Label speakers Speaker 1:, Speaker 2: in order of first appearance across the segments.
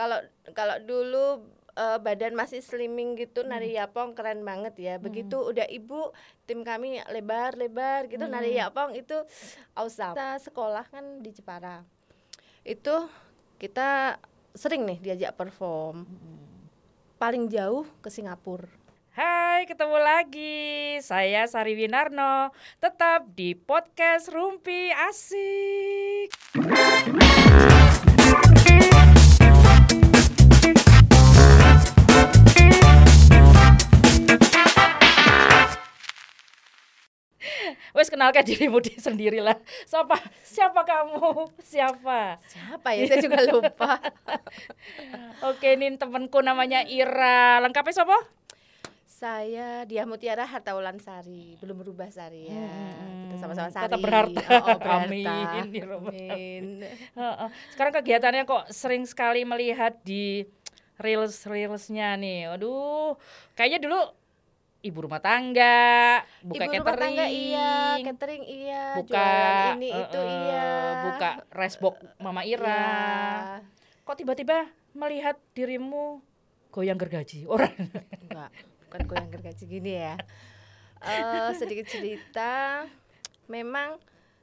Speaker 1: kalau kalau dulu uh, badan masih slimming gitu nari yapong keren banget ya. Begitu udah ibu tim kami lebar-lebar gitu nari yapong itu awesome. Kita sekolah kan di Jepara. Itu kita sering nih diajak perform. Paling jauh ke Singapura.
Speaker 2: Hai, ketemu lagi. Saya Sari Winarno. Tetap di podcast Rumpi Asik. Wes kenalkan dirimu di sendirilah. Siapa? Siapa kamu? Siapa?
Speaker 1: Siapa ya? Saya juga lupa.
Speaker 2: Oke, ini temanku namanya Ira. Lengkapnya siapa?
Speaker 1: Saya Dia Mutiara Hartaulan Sari, belum berubah Sari ya. Kita sama-sama Sari.
Speaker 2: Tetap berharta.
Speaker 1: Oh, oh, berharta.
Speaker 2: Amin,
Speaker 1: Amin.
Speaker 2: Sekarang kegiatannya kok sering sekali melihat di reels reelsnya nih. Aduh, kayaknya dulu ibu rumah tangga, buka
Speaker 1: Ibu
Speaker 2: catering,
Speaker 1: rumah tangga iya, catering iya,
Speaker 2: buka
Speaker 1: jualan ini
Speaker 2: eh,
Speaker 1: itu
Speaker 2: eh,
Speaker 1: iya.
Speaker 2: buka racebook Mama Ira.
Speaker 1: Iya.
Speaker 2: Kok tiba-tiba melihat dirimu goyang gergaji orang?
Speaker 1: Enggak, bukan goyang gergaji gini ya. Eh sedikit cerita, memang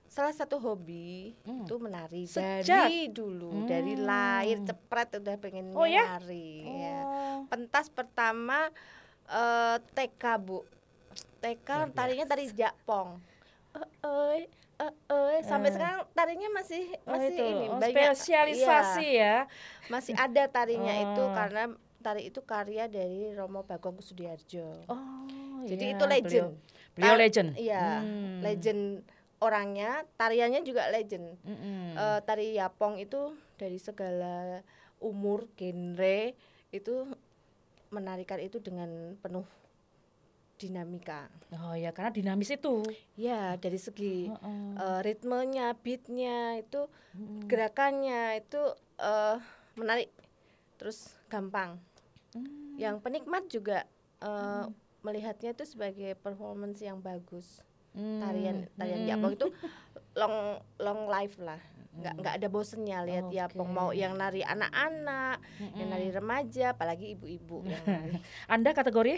Speaker 1: salah satu hobi
Speaker 2: Hmm.
Speaker 1: itu menari
Speaker 2: Sejak?
Speaker 1: dari dulu, dari
Speaker 2: Hmm.
Speaker 1: lahir cepret udah pengen
Speaker 2: Oh ya?
Speaker 1: menari. ya.
Speaker 2: Oh.
Speaker 1: Pentas pertama eh TK bu, TK tarinya tari Japong. Eh, eh, eh, eh. sampai sekarang tarinya masih
Speaker 2: Oh,
Speaker 1: masih
Speaker 2: itu.
Speaker 1: ini
Speaker 2: Oh,
Speaker 1: banyak
Speaker 2: spesialisasi
Speaker 1: iya,
Speaker 2: ya.
Speaker 1: masih ada tarinya itu
Speaker 2: Oh.
Speaker 1: karena tari itu karya dari Romo Bagong Kusudiarjo.
Speaker 2: Oh,
Speaker 1: Jadi
Speaker 2: iya,
Speaker 1: itu legend.
Speaker 2: Beliau, beliau
Speaker 1: Tar-
Speaker 2: legend.
Speaker 1: Iya,
Speaker 2: Hmm.
Speaker 1: legend orangnya, tariannya juga legend. Eh, tari Yapong itu dari segala umur, genre itu menarikan itu dengan penuh dinamika.
Speaker 2: Oh ya, karena dinamis itu.
Speaker 1: Ya, dari segi
Speaker 2: Heeh.
Speaker 1: eh, ritmenya, beatnya itu
Speaker 2: Mm-mm.
Speaker 1: gerakannya itu eh, menarik, terus gampang.
Speaker 2: Hmm.
Speaker 1: Yang penikmat juga eh, melihatnya itu sebagai performance yang bagus.
Speaker 2: Hmm.
Speaker 1: Tarian tarian
Speaker 2: Hmm.
Speaker 1: Itu long long life lah. Nggak nggak ada bosennya lihat
Speaker 2: Oke.
Speaker 1: Yapong mau yang nari anak-anak, yang nari remaja, apalagi ibu-ibu.
Speaker 2: Anda kategori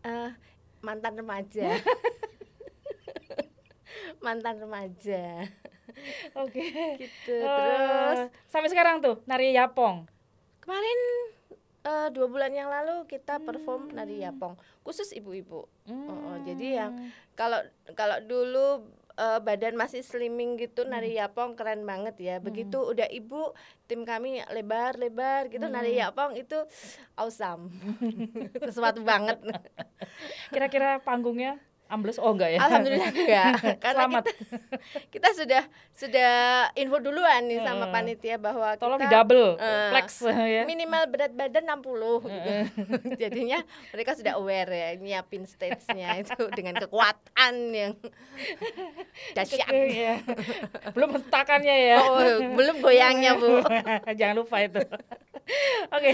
Speaker 1: Eh, mantan remaja. mantan remaja.
Speaker 2: Oke.
Speaker 1: Gitu.
Speaker 2: Eh,
Speaker 1: Terus
Speaker 2: sampai sekarang tuh nari Yapong.
Speaker 1: kemarin eh, dua bulan yang lalu kita perform nari Yapong khusus ibu-ibu. Oh, oh, jadi yang
Speaker 2: Hmm.
Speaker 1: kalau kalau dulu eh, badan masih slimming gitu nari yapong keren banget ya. Begitu udah ibu tim kami lebar-lebar gitu nari yapong itu awesome. Sesuatu banget.
Speaker 2: kira-kira panggungnya ambles oh enggak ya?
Speaker 1: Alhamdulillah enggak. Karena
Speaker 2: Selamat.
Speaker 1: kita, kita sudah sudah info duluan nih sama
Speaker 2: Heeh.
Speaker 1: panitia bahwa
Speaker 2: Tolong di double
Speaker 1: eh,
Speaker 2: flex ya.
Speaker 1: minimal berat badan 60 gitu. Jadinya mereka sudah aware ya nyiapin stage-nya itu dengan kekuatan yang dahsyat.
Speaker 2: Iya. Belum hentakannya ya.
Speaker 1: Oh, belum goyangnya, Bu.
Speaker 2: Jangan lupa itu. Oke,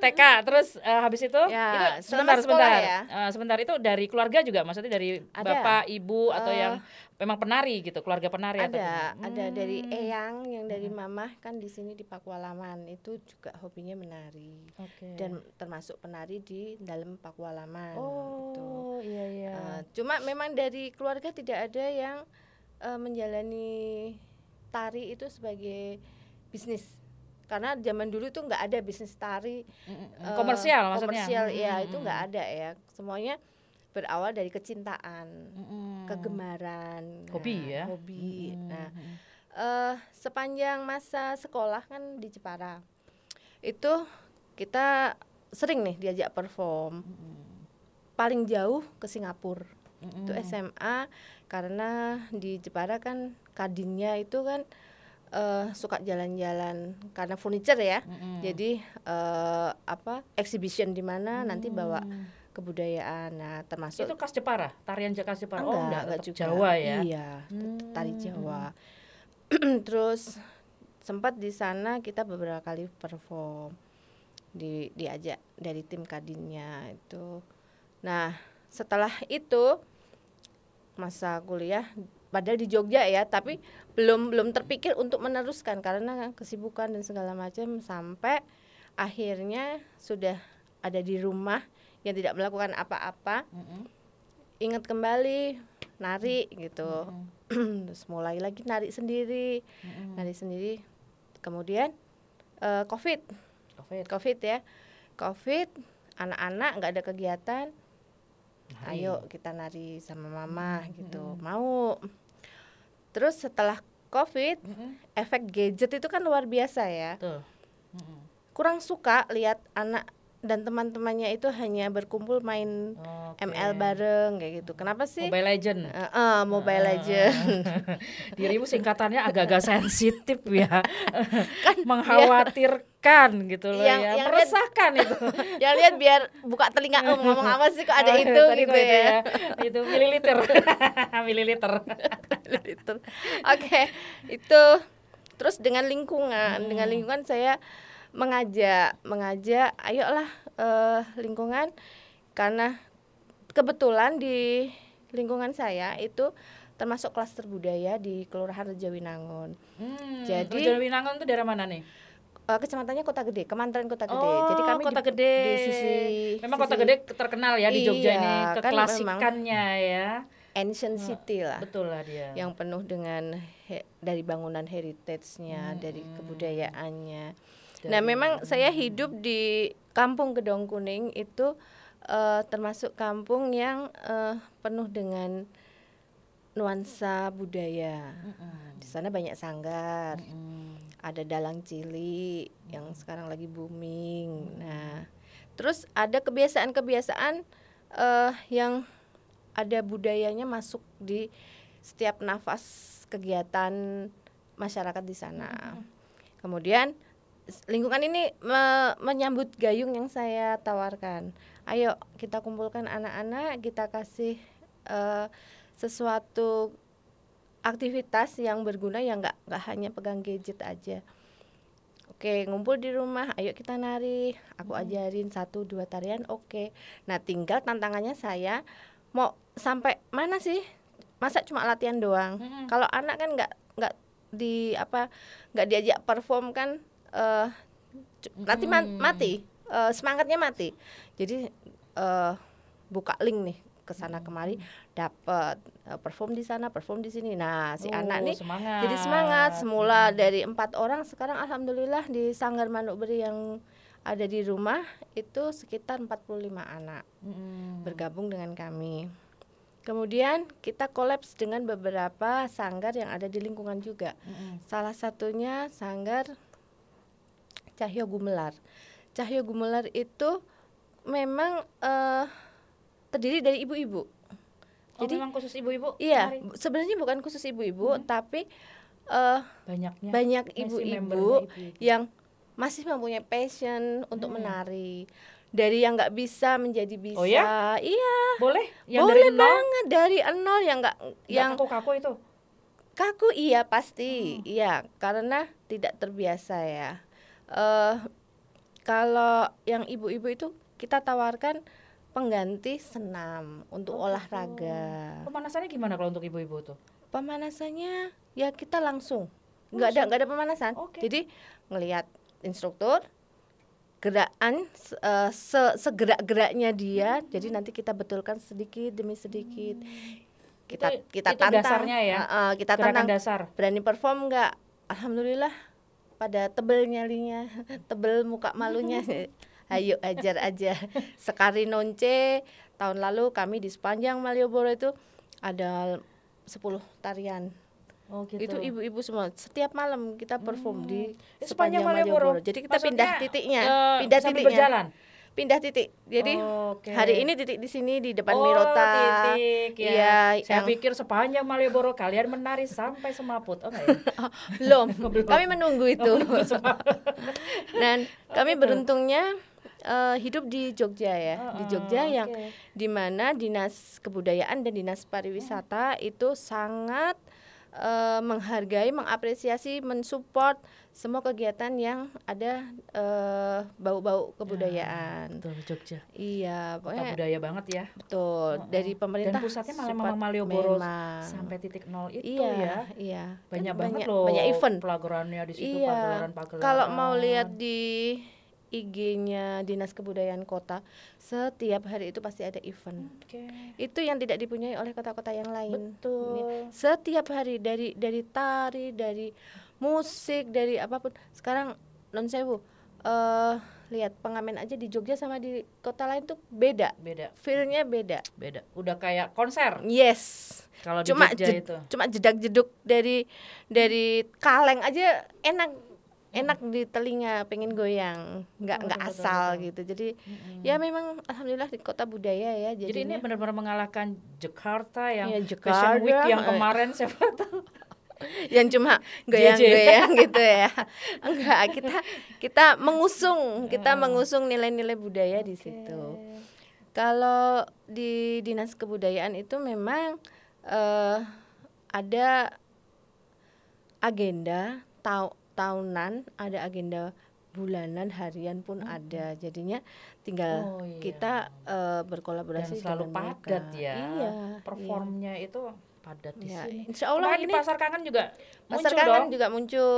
Speaker 2: TK terus eh, habis itu
Speaker 1: Ya,
Speaker 2: itu sebentar sebentar.
Speaker 1: ya.
Speaker 2: Eh, sebentar itu dari keluarga juga maksudnya dari
Speaker 1: Ada.
Speaker 2: bapak, ibu atau
Speaker 1: Eh,
Speaker 2: yang memang penari gitu, keluarga penari atau
Speaker 1: Ada,
Speaker 2: gimana?
Speaker 1: ada dari
Speaker 2: Hmm.
Speaker 1: Eyang yang dari Mama kan di sini di Pakualaman itu juga hobinya menari
Speaker 2: Oke.
Speaker 1: dan termasuk penari di dalam Pakualaman gitu.
Speaker 2: oh iya iya.
Speaker 1: Eh, cuma memang dari keluarga tidak ada yang eh, menjalani tari itu sebagai bisnis karena zaman dulu tuh nggak ada bisnis tari
Speaker 2: Mm-mm.
Speaker 1: eh,
Speaker 2: komersial maksudnya.
Speaker 1: komersial ya
Speaker 2: Mm-mm.
Speaker 1: itu nggak ada ya semuanya berawal dari kecintaan
Speaker 2: Mm-mm.
Speaker 1: kegemaran
Speaker 2: Hobi
Speaker 1: nah,
Speaker 2: ya?
Speaker 1: hobi
Speaker 2: Mm-mm.
Speaker 1: nah eh sepanjang masa sekolah kan di Jepara itu kita sering nih diajak perform paling jauh ke Singapura
Speaker 2: Mm-mm.
Speaker 1: itu SMA karena di Jepara kan kadinnya itu kan eh, suka jalan-jalan karena furniture ya
Speaker 2: Mm-mm.
Speaker 1: jadi eh, apa exhibition di mana nanti bawa
Speaker 2: Hmm.
Speaker 1: Kebudayaan. Nah termasuk
Speaker 2: itu khas Jepara, tarian khas Jepara.
Speaker 1: enggak,
Speaker 2: oh enggak,
Speaker 1: enggak juga.
Speaker 2: Jawa ya.
Speaker 1: iya tetap tari
Speaker 2: Hmm.
Speaker 1: Jawa. Terus sempat di sana kita beberapa kali perform. Di diajak dari tim kadinnya itu. Nah setelah itu masa kuliah padahal di Jogja ya tapi belum belum terpikir untuk meneruskan karena kesibukan dan segala macam sampai akhirnya sudah ada di rumah yang tidak melakukan apa-apa
Speaker 2: Mm-mm.
Speaker 1: ingat kembali nari gitu
Speaker 2: Mm-mm.
Speaker 1: terus mulai lagi nari sendiri
Speaker 2: Mm-mm.
Speaker 1: nari sendiri kemudian eh, covid
Speaker 2: Covid.
Speaker 1: covid ya covid anak-anak nggak ada kegiatan
Speaker 2: Nari.
Speaker 1: ayo kita nari sama mama
Speaker 2: Hmm,
Speaker 1: gitu
Speaker 2: hmm.
Speaker 1: mau terus setelah covid
Speaker 2: Mm-mm.
Speaker 1: efek gadget itu kan luar biasa ya
Speaker 2: Tuh. Mm-mm.
Speaker 1: kurang suka lihat anak dan teman-temannya itu hanya berkumpul main
Speaker 2: Oke.
Speaker 1: ML bareng kayak gitu kenapa sih
Speaker 2: Mobile Legend.
Speaker 1: Eh, eh, Mobile
Speaker 2: Ah.
Speaker 1: Legend
Speaker 2: Dirimu singkatannya agak-agak sensitif ya.
Speaker 1: Kan,
Speaker 2: Mengkhawatirkan gitu loh
Speaker 1: Yang-
Speaker 2: ya.
Speaker 1: yang
Speaker 2: Meresahkan itu.
Speaker 1: yang lihat biar buka telinga oh, ngomong apa sih kok ada
Speaker 2: Oh,
Speaker 1: itu
Speaker 2: tadi
Speaker 1: gitu
Speaker 2: itu
Speaker 1: ya
Speaker 2: Itu mililiter. mililiter.
Speaker 1: Gitu. Oke, itu terus dengan lingkungan, dengan
Speaker 2: Hmm.
Speaker 1: lingkungan saya mengajak, mengajak, ayolah eh, lingkungan karena kebetulan di lingkungan saya itu termasuk klaster budaya di Kelurahan Rejawinangun.
Speaker 2: Hmm,
Speaker 1: Jadi-
Speaker 2: Rejo Winangun itu daerah mana nih?
Speaker 1: Eh, kecamatannya Kota Gede, Kemanteran Kota Gede.
Speaker 2: Oh,
Speaker 1: Jadi kami
Speaker 2: Kota
Speaker 1: di,
Speaker 2: Gede.
Speaker 1: di sisi
Speaker 2: Memang Kota
Speaker 1: sisi
Speaker 2: Gede terkenal ya di Jogja
Speaker 1: Iya,
Speaker 2: ini
Speaker 1: kan
Speaker 2: keklasikannya ya.
Speaker 1: ancient city lah.
Speaker 2: Betul lah dia.
Speaker 1: yang penuh dengan he- dari bangunan heritage-nya,
Speaker 2: Hmm,
Speaker 1: dari
Speaker 2: hmm.
Speaker 1: kebudayaannya.
Speaker 2: Dari-
Speaker 1: Nah, memang saya hidup di Kampung Gedong Kuning itu eh, termasuk kampung yang eh, penuh dengan nuansa budaya. Di sana banyak sanggar, ada dalang cili yang sekarang lagi booming. Nah, terus ada kebiasaan-kebiasaan eh, yang ada budayanya masuk di setiap nafas kegiatan masyarakat di sana. Kemudian lingkungan ini me- menyambut gayung yang saya tawarkan. Ayo kita kumpulkan anak-anak, kita kasih eh, sesuatu aktivitas yang berguna yang nggak nggak hanya pegang gadget aja. Oke, ngumpul di rumah, ayo kita nari. Aku ajarin satu dua tarian, oke. Nah, tinggal tantangannya saya mau sampai mana sih? Masa cuma latihan doang?
Speaker 2: Mm-mm.
Speaker 1: Kalau anak kan nggak nggak di apa nggak diajak perform kan eh cu- nanti
Speaker 2: Hmm.
Speaker 1: mati eh, semangatnya mati. Jadi eh buka link nih ke sana kemari dapat eh, perform di sana, perform di sini. Nah, si
Speaker 2: Oh,
Speaker 1: anak nih
Speaker 2: semangat.
Speaker 1: jadi semangat semula dari empat orang sekarang alhamdulillah di Sanggar Manuk Beri yang ada di rumah itu sekitar 45 anak
Speaker 2: Mm-mm.
Speaker 1: bergabung dengan kami. Kemudian kita kolaps dengan beberapa sanggar yang ada di lingkungan juga.
Speaker 2: Mm-mm.
Speaker 1: Salah satunya sanggar Cahyo Gumelar. Cahyo Gumelar itu memang eh, terdiri dari ibu-ibu.
Speaker 2: Oh,
Speaker 1: Jadi
Speaker 2: memang khusus ibu-ibu?
Speaker 1: Iya,
Speaker 2: Mari.
Speaker 1: sebenarnya bukan khusus ibu-ibu, tapi eh,
Speaker 2: banyaknya
Speaker 1: banyak ibu-ibu yang masih mempunyai passion untuk
Speaker 2: Hmm.
Speaker 1: menari. Dari yang nggak bisa menjadi bisa.
Speaker 2: Oh ya?
Speaker 1: Iya,
Speaker 2: boleh yang
Speaker 1: boleh
Speaker 2: dari nol
Speaker 1: banget dari nol yang nggak
Speaker 2: yang
Speaker 1: yang
Speaker 2: kaku kaku itu
Speaker 1: kaku iya pasti.
Speaker 2: Hmm.
Speaker 1: Iya, karena tidak terbiasa ya. Eh kalau yang ibu-ibu itu kita tawarkan pengganti senam untuk
Speaker 2: Oh, gitu.
Speaker 1: olahraga.
Speaker 2: pemanasannya gimana kalau untuk ibu-ibu tuh
Speaker 1: Pemanasannya ya kita langsung. nggak ada nggak ada pemanasan.
Speaker 2: Oke.
Speaker 1: Jadi ngelihat instruktur gerakan se- eh, se- segerak-geraknya dia. Jadi nanti kita betulkan sedikit demi sedikit. Kita
Speaker 2: Hmm. Itu-
Speaker 1: kita
Speaker 2: itu
Speaker 1: tantang.
Speaker 2: dasarnya ya?
Speaker 1: Eh, kita
Speaker 2: gerakan
Speaker 1: tantang
Speaker 2: dasar
Speaker 1: berani perform nggak? Alhamdulillah pada tebel nyalinya, tebel muka malunya. Ayo ajar aja. Sekali nonce tahun lalu kami di sepanjang Malioboro itu ada 10 tarian.
Speaker 2: oh gitu
Speaker 1: Itu ibu-ibu semua. Setiap malam kita perform di
Speaker 2: Itu
Speaker 1: sepanjang Malioboro. Jadi kita pindah
Speaker 2: Maksudnya,
Speaker 1: titiknya,
Speaker 2: eh,
Speaker 1: pindah titiknya.
Speaker 2: berjalan
Speaker 1: Pindah titik. Jadi
Speaker 2: Oke.
Speaker 1: hari ini titik di sini di depan
Speaker 2: oh,
Speaker 1: Mirota.
Speaker 2: titik ya.
Speaker 1: Iya,
Speaker 2: saya
Speaker 1: yang-
Speaker 2: pikir sepanjang Malioboro kalian menari sampai semaput oh ya
Speaker 1: belum.
Speaker 2: Belum.
Speaker 1: Kami menunggu itu. Dan kami beruntungnya eh, hidup di Jogja ya, di
Speaker 2: Heeh,
Speaker 1: Jogja yang di mana dinas kebudayaan dan dinas pariwisata itu sangat eh, menghargai, mengapresiasi, mensupport semua kegiatan yang ada eh, bau-bau kebudayaan.
Speaker 2: betul Jogja
Speaker 1: Iya,
Speaker 2: kota
Speaker 1: pokoknya
Speaker 2: budaya banget ya
Speaker 1: betul
Speaker 2: Heeh.
Speaker 1: dari pemerintah.
Speaker 2: dan pusatnya malah memang Malioboro
Speaker 1: memang.
Speaker 2: sampai titik nol itu
Speaker 1: iya,
Speaker 2: ya
Speaker 1: iya.
Speaker 2: banyak
Speaker 1: Kan
Speaker 2: banget loh
Speaker 1: banyak event.
Speaker 2: pelajarannya di situ
Speaker 1: Iya.
Speaker 2: pagelaran pagelaran
Speaker 1: Kalau mau lihat di IG-nya Dinas Kebudayaan Kota, setiap hari itu pasti ada event.
Speaker 2: Oke.
Speaker 1: Itu yang tidak dipunyai oleh kota-kota yang lain.
Speaker 2: Betul.
Speaker 1: Setiap hari dari dari tari, dari musik, dari apa pun. Sekarang non sewu eh lihat pengamen aja di Jogja sama di kota lain tuh beda.
Speaker 2: Beda,
Speaker 1: Feel-nya beda.
Speaker 2: beda. Udah kayak konser
Speaker 1: Yes.
Speaker 2: kalau di
Speaker 1: Cuma
Speaker 2: Jogja
Speaker 1: jed-
Speaker 2: itu.
Speaker 1: cuma jedak-jeduk dari dari kaleng aja enak enak di telinga pengen goyang. Nggak
Speaker 2: Betul,
Speaker 1: nggak asal
Speaker 2: betul.
Speaker 1: gitu. Jadi
Speaker 2: Mm-mm.
Speaker 1: ya memang alhamdulillah di kota budaya ya.
Speaker 2: Jadi ini
Speaker 1: jadinya
Speaker 2: benar-benar mengalahkan Jakarta yang
Speaker 1: Iya,
Speaker 2: Fashion Week
Speaker 1: Jakarta,
Speaker 2: yang kemarin siapa tahu.
Speaker 1: yang cuma goyang-goyang gitu ya. Enggak kita kita mengusung. Kita mengusung nilai-nilai budaya di situ. Kalau di dinas kebudayaan itu memang eh, ada agenda tau tahunan ada agenda bulanan harian pun ada jadinya tinggal
Speaker 2: Oh, iya.
Speaker 1: kita
Speaker 2: Dan
Speaker 1: berkolaborasi
Speaker 2: selalu
Speaker 1: dengan mereka.
Speaker 2: padat ya.
Speaker 1: iya
Speaker 2: Performnya itu padat di
Speaker 1: iya.
Speaker 2: sini.
Speaker 1: insya Allah
Speaker 2: Kemarin
Speaker 1: ini
Speaker 2: di Pasar Kangen juga
Speaker 1: pasar
Speaker 2: muncul
Speaker 1: kangen
Speaker 2: dong.
Speaker 1: juga muncul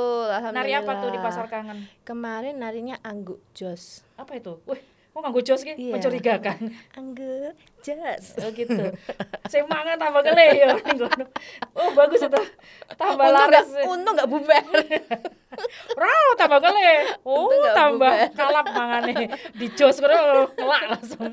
Speaker 2: Nari apa tuh di. Pasar Kangen?
Speaker 1: kemarin narinya anggu jos
Speaker 2: Apa itu? Wih, kok nganggo jos ki?
Speaker 1: Iya.
Speaker 2: Mencurigakan.
Speaker 1: anggu jos
Speaker 2: Oh gitu. Tambah gele ya. Oh bagus itu. Tambah
Speaker 1: untung nggak
Speaker 2: laris.
Speaker 1: untung nggak bubar
Speaker 2: tambah gele. Oh tambah
Speaker 1: bubar.
Speaker 2: kalap mangane. Di jos karo ngelak langsung.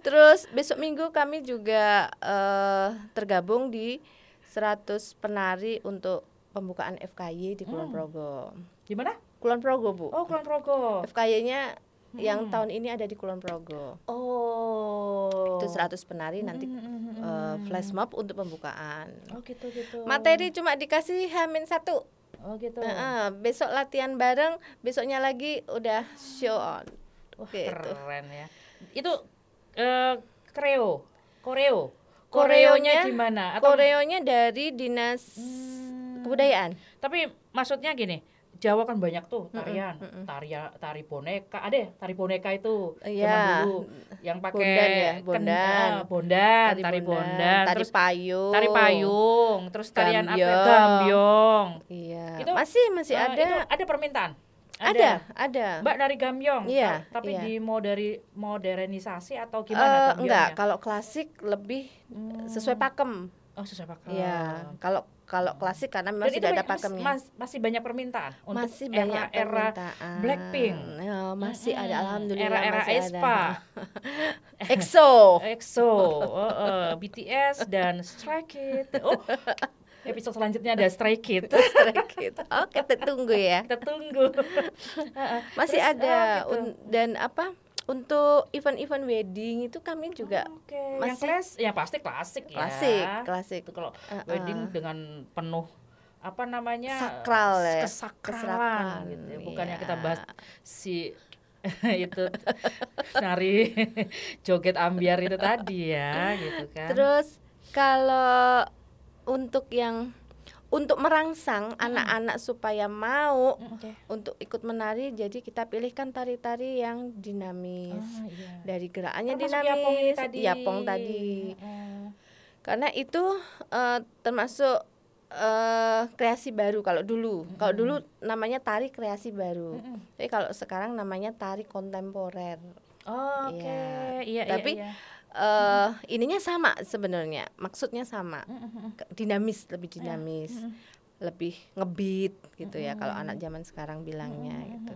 Speaker 1: terus besok minggu kami juga eh, tergabung di 100 penari untuk pembukaan FKY di Kulon
Speaker 2: Hmm.
Speaker 1: Progo
Speaker 2: Gimana?
Speaker 1: Kulon Progo bu
Speaker 2: Oh Kulon Progo.
Speaker 1: FKY-nya yang
Speaker 2: Hmm.
Speaker 1: tahun ini ada di Kulon Progo
Speaker 2: Oh.
Speaker 1: itu 100 penari nanti
Speaker 2: Mm, mm, mm,
Speaker 1: eh,
Speaker 2: mm.
Speaker 1: flash mob untuk pembukaan
Speaker 2: Oh gitu gitu.
Speaker 1: materi cuma dikasih hamin satu
Speaker 2: Oh gitu.
Speaker 1: Heeh, besok latihan bareng, besoknya lagi udah show on.
Speaker 2: Wah,
Speaker 1: Gitu.
Speaker 2: keren ya. Itu eh kreo, koreo. Koreonya
Speaker 1: Koreonya-
Speaker 2: gimana? Atau
Speaker 1: Koreonya dari dinas
Speaker 2: Hmm,
Speaker 1: kebudayaan.
Speaker 2: Tapi maksudnya gini, Jawa kan banyak tuh tarian,
Speaker 1: mm-mm.
Speaker 2: tari tari boneka, ada ya tari boneka itu
Speaker 1: Iya.
Speaker 2: zaman dulu yang pakai
Speaker 1: Bondan ya, bondan.
Speaker 2: ah, bondan, tari, bondan,
Speaker 1: tari
Speaker 2: terus
Speaker 1: payung.
Speaker 2: tari payung, terus tarian apa?
Speaker 1: Gambyong.
Speaker 2: Gambyong.
Speaker 1: Iya.
Speaker 2: Itu,
Speaker 1: masih masih
Speaker 2: Eh,
Speaker 1: ada.
Speaker 2: itu ada permintaan.
Speaker 1: ada, ada.
Speaker 2: Mbak dari Gambyong,
Speaker 1: Iya,
Speaker 2: ta- tapi
Speaker 1: iya.
Speaker 2: di dari modernisasi atau
Speaker 1: Eh,
Speaker 2: gimana Gambyongnya?
Speaker 1: enggak, kalau klasik lebih
Speaker 2: Hmm.
Speaker 1: sesuai pakem.
Speaker 2: Oh, sesuai pakem.
Speaker 1: Iya. Kalau kalau klasik karena memang
Speaker 2: Dan
Speaker 1: sudah ada
Speaker 2: banyak- mas-
Speaker 1: pakemnya.
Speaker 2: mas- masih banyak permintaan untuk
Speaker 1: masih banyak
Speaker 2: era-era
Speaker 1: permintaan.
Speaker 2: Blackpink.
Speaker 1: Ya, masih ada
Speaker 2: Mm-mm.
Speaker 1: alhamdulillah
Speaker 2: Era-era aespa.
Speaker 1: ada. EXO.
Speaker 2: EXO, oh, eh, BTS dan Stray Kids. Oh, episode selanjutnya ada Stray Kids.
Speaker 1: Stray Kids. Oke, kita tunggu ya.
Speaker 2: Kita tunggu.
Speaker 1: Masih
Speaker 2: Terus,
Speaker 1: ada
Speaker 2: oh, gitu.
Speaker 1: Dan apa? Untuk event-event wedding itu kami juga
Speaker 2: Oke, yang
Speaker 1: masih-
Speaker 2: kelas ya pasti klasik ya.
Speaker 1: klasik, klasik.
Speaker 2: Kalau
Speaker 1: Uh-uh.
Speaker 2: wedding dengan penuh apa namanya
Speaker 1: Sakral ya,
Speaker 2: kesakralan gitu. Bukan yang
Speaker 1: iya.
Speaker 2: kita bahas si itu nari joget ambiar itu tadi ya gitu kan.
Speaker 1: Terus kalau untuk yang untuk merangsang anak-anak supaya mau
Speaker 2: Mm, Oke.
Speaker 1: untuk ikut menari, jadi kita pilihkan tari-tari yang dinamis.
Speaker 2: Ah, iya.
Speaker 1: Dari gerakannya
Speaker 2: Termasuk
Speaker 1: dinamis,
Speaker 2: tadi.
Speaker 1: yapong tadi.
Speaker 2: Heeh.
Speaker 1: Karena itu eh, termasuk eh, kreasi baru kalau dulu. Kalau dulu namanya tari kreasi baru.
Speaker 2: Mm-mm.
Speaker 1: Tapi kalau sekarang namanya tari kontemporer.
Speaker 2: Oh, Oke,
Speaker 1: Iya.
Speaker 2: iya,
Speaker 1: Tapi
Speaker 2: iya, iya.
Speaker 1: Eh ininya sama sebenarnya. Maksudnya sama.
Speaker 2: Mm-mm.
Speaker 1: Ke- Dinamis, lebih dinamis.
Speaker 2: Mm-mm.
Speaker 1: Lebih ngebeat gitu ya kalau anak zaman sekarang bilangnya gitu.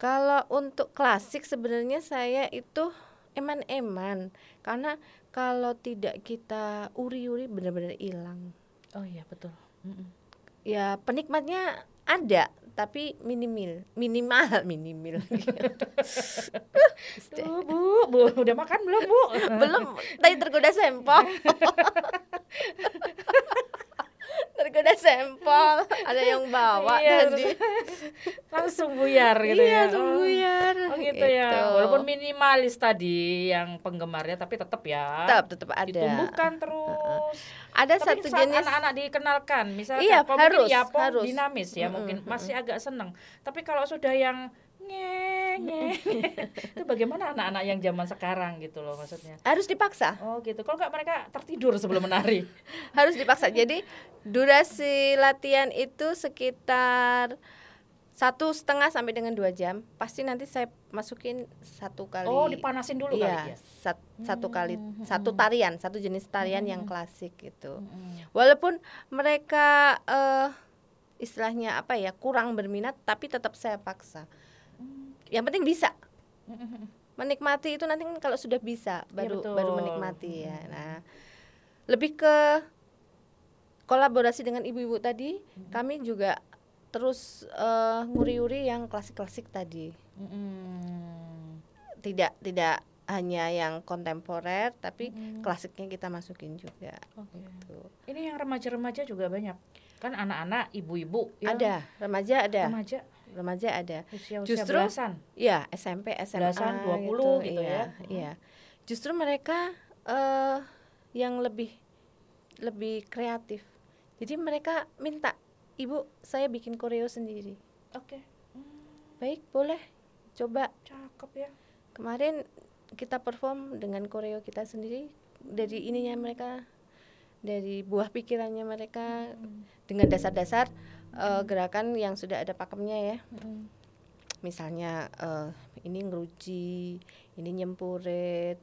Speaker 1: Kalau untuk klasik sebenarnya saya itu eman-eman karena kalau tidak kita uri-uri benar-benar hilang.
Speaker 2: Oh iya betul.
Speaker 1: Ya penikmatnya ada tapi minimal, minimal, minimal.
Speaker 2: Tuh, bu, bu, udah makan belum bu?
Speaker 1: Belum tadi tergoda sempol. tergoda sempol, ada yang bawa
Speaker 2: Iya,
Speaker 1: tadi.
Speaker 2: langsung buyar gitu
Speaker 1: iya,
Speaker 2: ya.
Speaker 1: langsung
Speaker 2: Oh.
Speaker 1: buyar.
Speaker 2: Oh gitu, ya. Walaupun minimalis tadi yang penggemarnya tapi tetap ya.
Speaker 1: tetap tetap ada.
Speaker 2: Ditumbuhkan terus.
Speaker 1: Ada
Speaker 2: Tapi
Speaker 1: satu jenis
Speaker 2: anak-anak dikenalkan, misalnya
Speaker 1: Iya, harus,
Speaker 2: mungkin yapong
Speaker 1: harus.
Speaker 2: dinamis ya
Speaker 1: Mm-mm,
Speaker 2: mungkin
Speaker 1: mm-mm.
Speaker 2: masih agak seneng. Tapi kalau sudah yang nge nge itu bagaimana anak-anak yang zaman sekarang gitu loh maksudnya.
Speaker 1: harus dipaksa.
Speaker 2: Oh gitu. Kalau nggak mereka tertidur sebelum menari.
Speaker 1: harus dipaksa. Jadi durasi latihan itu sekitar satu setengah sampai dengan dua jam pasti nanti saya masukin satu kali
Speaker 2: Oh, dipanasin dulu
Speaker 1: iya
Speaker 2: kali ya.
Speaker 1: sat- satu kali
Speaker 2: Hmm,
Speaker 1: satu
Speaker 2: hmm.
Speaker 1: tarian satu jenis tarian yang
Speaker 2: Hmm.
Speaker 1: klasik gitu
Speaker 2: Mm-mm.
Speaker 1: walaupun mereka eh, istilahnya apa ya kurang berminat tapi tetap saya paksa
Speaker 2: Hmm.
Speaker 1: Yang penting bisa menikmati itu nanti kan kalau sudah bisa baru
Speaker 2: betul.
Speaker 1: baru menikmati ya nah lebih ke kolaborasi dengan ibu-ibu tadi kami juga terus eh, nguri-uri yang klasik-klasik tadi
Speaker 2: Mm-mm.
Speaker 1: tidak tidak hanya yang kontemporer tapi
Speaker 2: Mm-mm.
Speaker 1: klasiknya kita masukin juga
Speaker 2: Oke.
Speaker 1: gitu.
Speaker 2: Ini yang remaja-remaja juga banyak. Kan anak-anak, ibu-ibu ya.
Speaker 1: ada remaja ada
Speaker 2: Remaja
Speaker 1: remaja ada.
Speaker 2: Usia-usia
Speaker 1: Justru
Speaker 2: belasan.
Speaker 1: ya SMP SMA
Speaker 2: Belasan, 20 gitu.
Speaker 1: iya,
Speaker 2: ya.
Speaker 1: iya. Justru mereka eh yang lebih lebih kreatif. Jadi mereka minta ibu saya bikin koreo sendiri.
Speaker 2: Oke.
Speaker 1: baik boleh. Coba.
Speaker 2: Cakep ya.
Speaker 1: kemarin kita perform dengan koreo kita sendiri dari ininya mereka dari buah pikirannya mereka dengan dasar-dasar eh, gerakan yang sudah ada pakemnya ya
Speaker 2: Mm-mm.
Speaker 1: misalnya eh, ini ngeruji ini nyempurit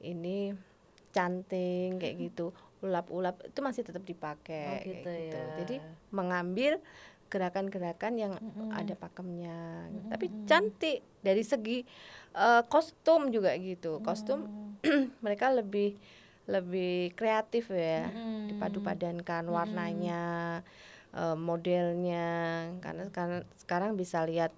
Speaker 1: ini canting kayak gitu ulap-ulap itu masih tetap dipakai
Speaker 2: Oh,
Speaker 1: kayak
Speaker 2: gitu
Speaker 1: gitu.
Speaker 2: ya.
Speaker 1: jadi mengambil gerakan-gerakan yang
Speaker 2: Mm-mm.
Speaker 1: ada pakemnya
Speaker 2: Mm-mm.
Speaker 1: tapi cantik dari segi eh, kostum juga gitu kostum
Speaker 2: Mm.
Speaker 1: mereka lebih lebih kreatif ya
Speaker 2: Mm-mm.
Speaker 1: dipadu-padankan
Speaker 2: Mm-mm.
Speaker 1: warnanya eh, modelnya karena sekarang sekarang bisa lihat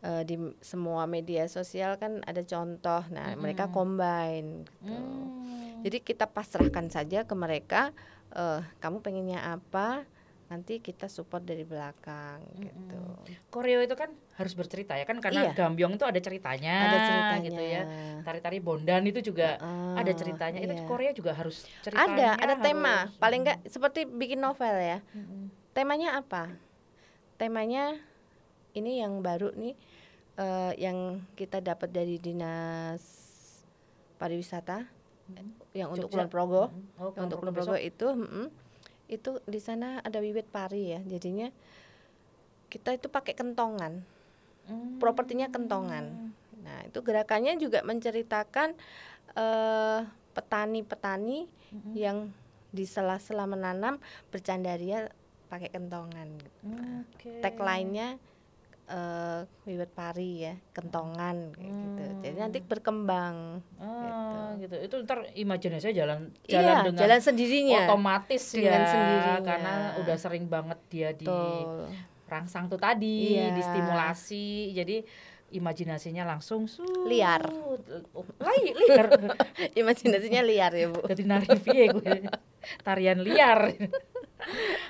Speaker 1: eh, di semua media sosial kan ada contoh nah mereka
Speaker 2: Mm-mm.
Speaker 1: combine gitu
Speaker 2: Mm.
Speaker 1: jadi kita pasrahkan saja ke mereka eh, kamu pengennya apa nanti kita support dari belakang gitu
Speaker 2: Koreo itu kan harus bercerita ya kan karena
Speaker 1: Iya.
Speaker 2: gambyong itu ada ceritanya,
Speaker 1: ada ceritanya
Speaker 2: gitu ya. Tari-tari bondan itu juga
Speaker 1: Ah,
Speaker 2: ada ceritanya. Itu
Speaker 1: iya.
Speaker 2: Korea juga harus
Speaker 1: ada
Speaker 2: ceritanya.
Speaker 1: ada tema
Speaker 2: harus-
Speaker 1: paling enggak seperti bikin novel ya
Speaker 2: Mm-mm.
Speaker 1: Temanya apa temanya ini yang baru nih eh, yang kita dapat dari dinas pariwisata yang untuk. Kulon Progo
Speaker 2: Mm-mm. Oh,
Speaker 1: yang untuk
Speaker 2: Kulon Progo
Speaker 1: itu mm-mm, itu di sana ada wiwit pari ya jadinya kita itu pakai kentongan
Speaker 2: besok. Mm.
Speaker 1: propertinya kentongan nah itu gerakannya juga menceritakan eh, petani-petani
Speaker 2: Mm-mm.
Speaker 1: yang di sela-sela menanam bercandaria pakai kentongan gitu.
Speaker 2: Oke.
Speaker 1: tagline-nya eh wiwit pari ya kentongan kayak gitu jadi nanti
Speaker 2: Hmm.
Speaker 1: berkembang
Speaker 2: Ah, gitu. Itu ntar imajinasinya jalan jalan
Speaker 1: iya
Speaker 2: dengan
Speaker 1: jalan sendirinya
Speaker 2: otomatis
Speaker 1: Dengan
Speaker 2: ya
Speaker 1: sendirinya.
Speaker 2: karena udah sering banget dia di
Speaker 1: Betul.
Speaker 2: rangsang tuh tadi,
Speaker 1: Iya.
Speaker 2: distimulasi. Jadi imajinasinya langsung sut.
Speaker 1: Liar.
Speaker 2: Oh, lai, liar.
Speaker 1: imajinasinya liar ya bu
Speaker 2: Jadi nari piye gue. Tarian liar.